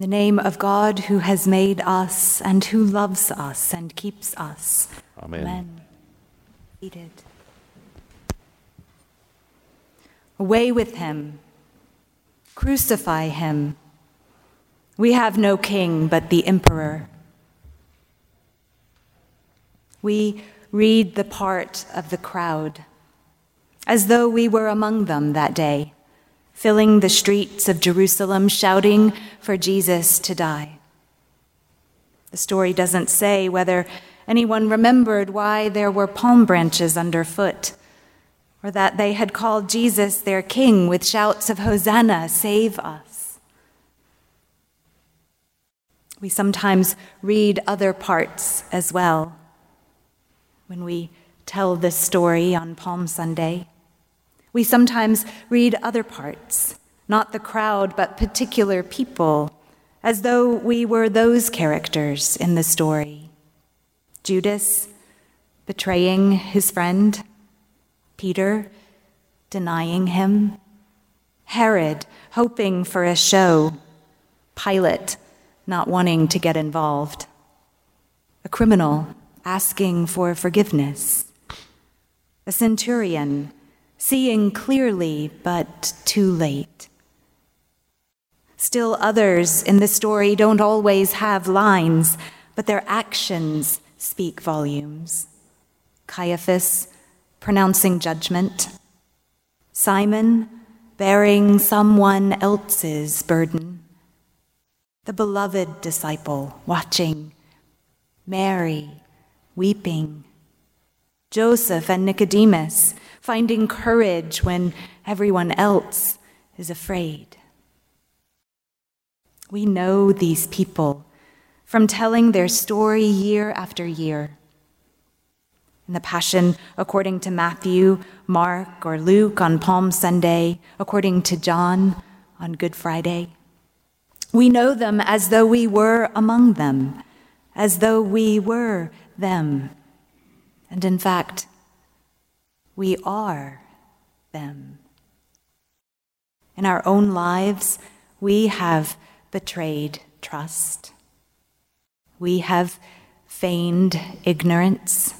the name of God who has made us and who loves us and keeps us. Amen. Amen. Seated. Away with him. Crucify him. We have no king but the emperor. We read the part of the crowd as though we were among them that day filling the streets of Jerusalem, shouting for Jesus to die. The story doesn't say whether anyone remembered why there were palm branches underfoot, or that they had called Jesus their king with shouts of Hosanna, save us. We sometimes read other parts as well when we tell this story on Palm Sunday. We sometimes read other parts, not the crowd, but particular people, as though we were those characters in the story. Judas betraying his friend, Peter denying him, Herod hoping for a show, Pilate not wanting to get involved, a criminal asking for forgiveness, a centurion seeing clearly, but too late. Still, others in the story don't always have lines, but their actions speak volumes. Caiaphas pronouncing judgment, Simon bearing someone else's burden, the beloved disciple watching, Mary weeping, Joseph and Nicodemus finding courage when everyone else is afraid. We know these people from telling their story year after year. In the Passion, according to Matthew, Mark, or Luke on Palm Sunday, according to John on Good Friday. We know them as though we were among them, as though we were them. And in fact, we are them. In our own lives, we have betrayed trust. We have feigned ignorance.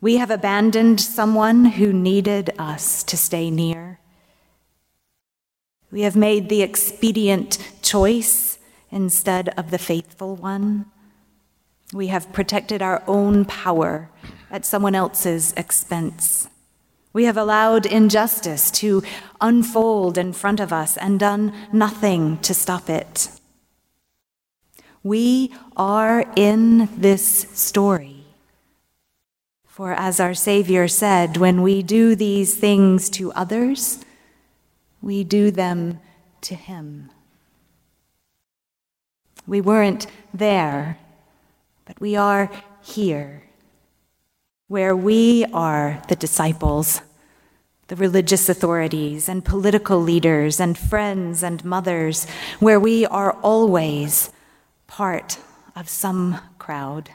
We have abandoned someone who needed us to stay near. We have made the expedient choice instead of the faithful one. We have protected our own power at someone else's expense. We have allowed injustice to unfold in front of us and done nothing to stop it. We are in this story. For as our Savior said, when we do these things to others, we do them to Him. We weren't there, but we are here where we are the disciples, the religious authorities and political leaders and friends and mothers, where we are always part of some crowd.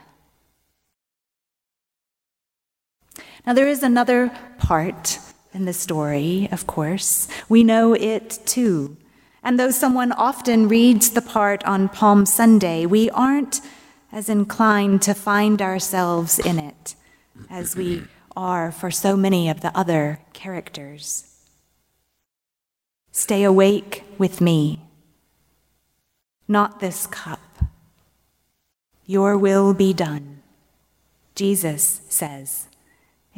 Now, there is another part in the story, of course. We know it too. And though someone often reads the part on Palm Sunday, we aren't as inclined to find ourselves in it as we are for so many of the other characters. Stay awake with me. Not this cup. Your will be done, Jesus says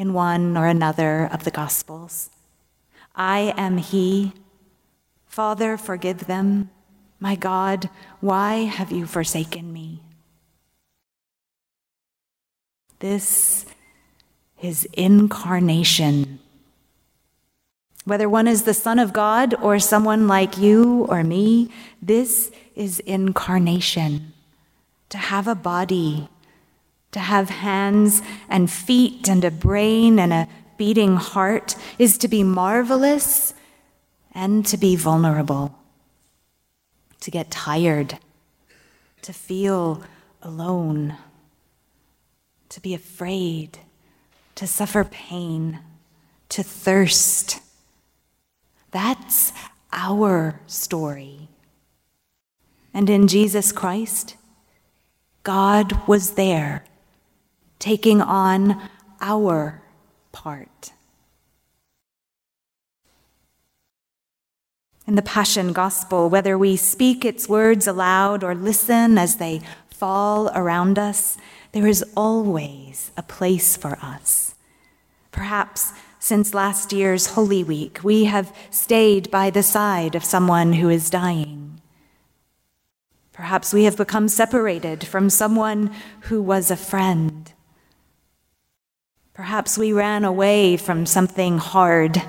in one or another of the Gospels. I am He. Father, forgive them. My God, why have you forsaken me? This his incarnation. Whether one is the Son of God or someone like you or me, this is incarnation. To have a body, to have hands and feet and a brain and a beating heart is to be marvelous and to be vulnerable, to get tired, to feel alone, to be afraid to suffer pain, to thirst. That's our story. and in Jesus Christ, God was there, taking on our part. In the Passion Gospel, whether we speak its words aloud or listen as they fall around us, there is always a place for us. Perhaps since last year's Holy Week, we have stayed by the side of someone who is dying. Perhaps we have become separated from someone who was a friend. Perhaps we ran away from something hard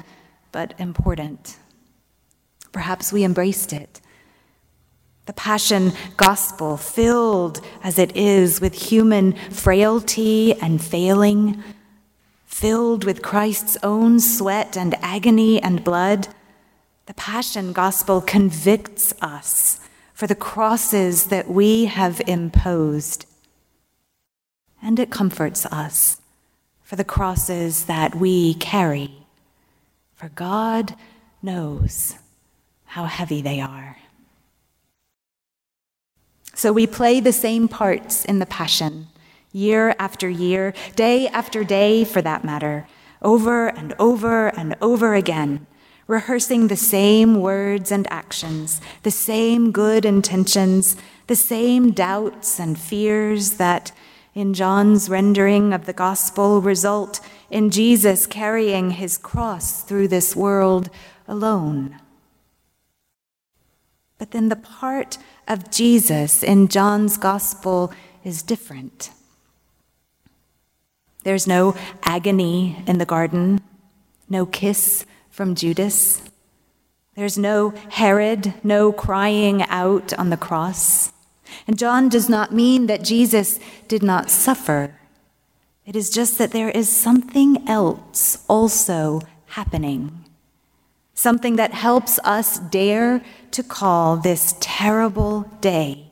but important. Perhaps we embraced it. The Passion Gospel, filled as it is with human frailty and failing, filled with Christ's own sweat and agony and blood, the Passion Gospel convicts us for the crosses that we have imposed. And it comforts us for the crosses that we carry. For God knows how heavy they are. So we play the same parts in the Passion year after year, day after day for that matter, over and over and over again, rehearsing the same words and actions, the same good intentions, the same doubts and fears that, in John's rendering of the gospel, result in Jesus carrying his cross through this world alone. But then the part of Jesus in John's gospel is different. There's no agony in the garden, no kiss from Judas. There's no Herod, no crying out on the cross. And John does not mean that Jesus did not suffer. It is just that there is something else also happening. Something that helps us dare to call this terrible day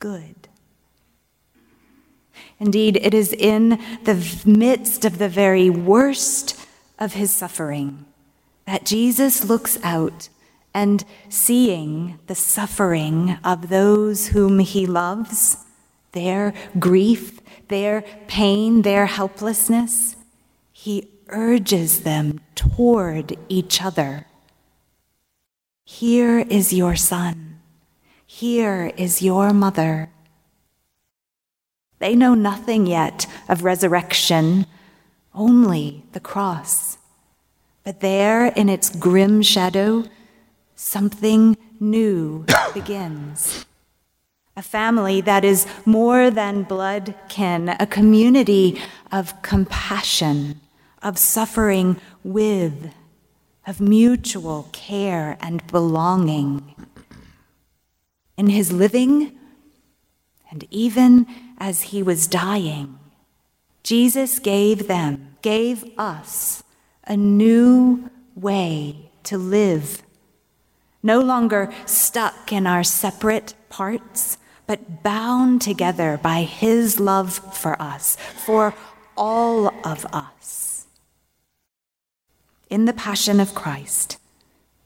good. Indeed, it is in the midst of the very worst of his suffering that Jesus looks out and seeing the suffering of those whom he loves, their grief, their pain, their helplessness, he urges them toward each other. Here is your son. Here is your mother. They know nothing yet of resurrection, only the cross. But there, in its grim shadow, something new begins. A family that is more than blood kin, a community of compassion, of suffering with, of mutual care and belonging. In his living, and even as he was dying, Jesus gave them, gave us a new way to live. No longer stuck in our separate parts, but bound together by his love for us, for all of us. In the passion of Christ,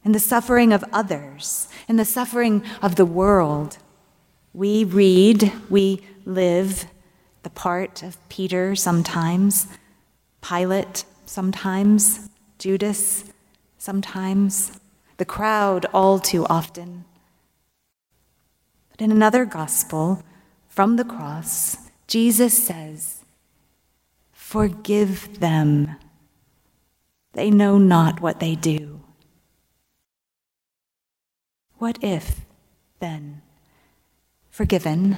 in the suffering of others, in the suffering of the world, we read, we live the part of Peter sometimes, Pilate sometimes, Judas sometimes, the crowd all too often. But in another gospel, from the cross, Jesus says, Forgive them. They know not what they do. What if, then, forgiven.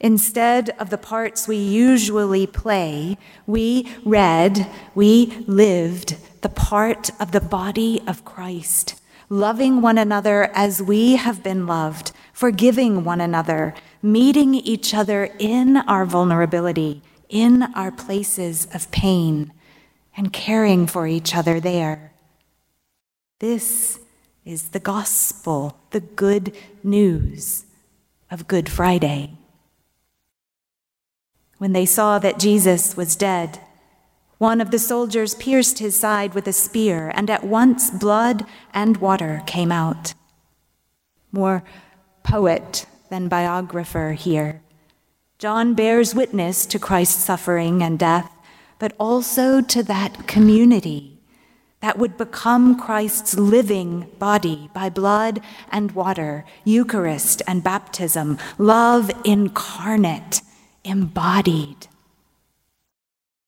Instead of the parts we usually play, we read, we lived the part of the body of Christ, loving one another as we have been loved, forgiving one another, meeting each other in our vulnerability, in our places of pain, and caring for each other there. This is the gospel, the good news of Good Friday. When they saw that Jesus was dead, one of the soldiers pierced his side with a spear, and at once blood and water came out. More poet than biographer here. John bears witness to Christ's suffering and death, but also to that community that would become Christ's living body by blood and water, Eucharist and baptism, love incarnate, embodied.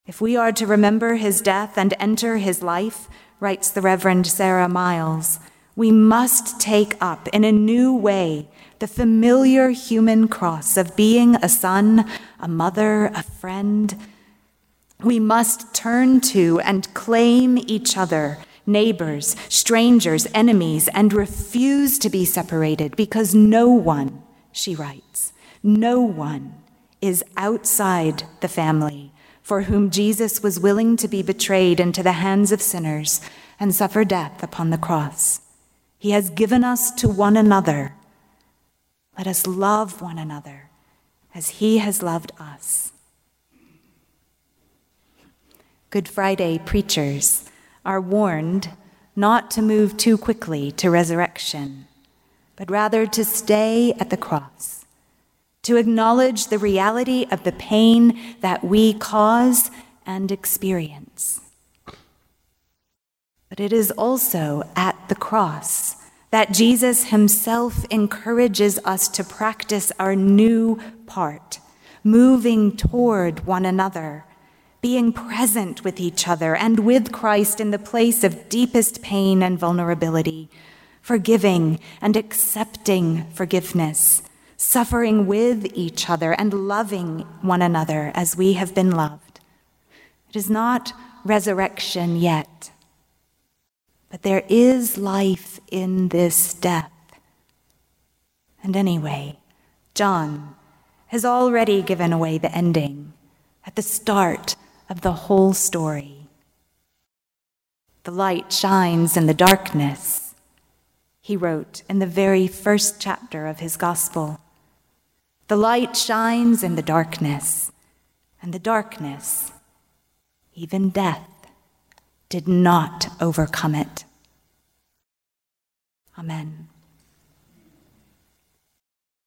If we are to remember his death and enter his life, writes the Reverend Sarah Miles, we must take up in a new way the familiar human cross of being a son, a mother, a friend. We must turn to and claim each other, neighbors, strangers, enemies, and refuse to be separated because no one, she writes, no one is outside the family for whom Jesus was willing to be betrayed into the hands of sinners and suffer death upon the cross. He has given us to one another let us love one another as he has loved us. Good Friday preachers are warned not to move too quickly to resurrection, but rather to stay at the cross, to acknowledge the reality of the pain that we cause and experience. But it is also at the cross that Jesus himself encourages us to practice our new part, moving toward one another, being present with each other and with Christ in the place of deepest pain and vulnerability, forgiving and accepting forgiveness, suffering with each other and loving one another as we have been loved. It is not resurrection yet but there is life in this death. And anyway, John has already given away the ending at the start of the whole story. The light shines in the darkness, he wrote in the very first chapter of his gospel. The light shines in the darkness, and the darkness, even death, did not overcome it. Amen.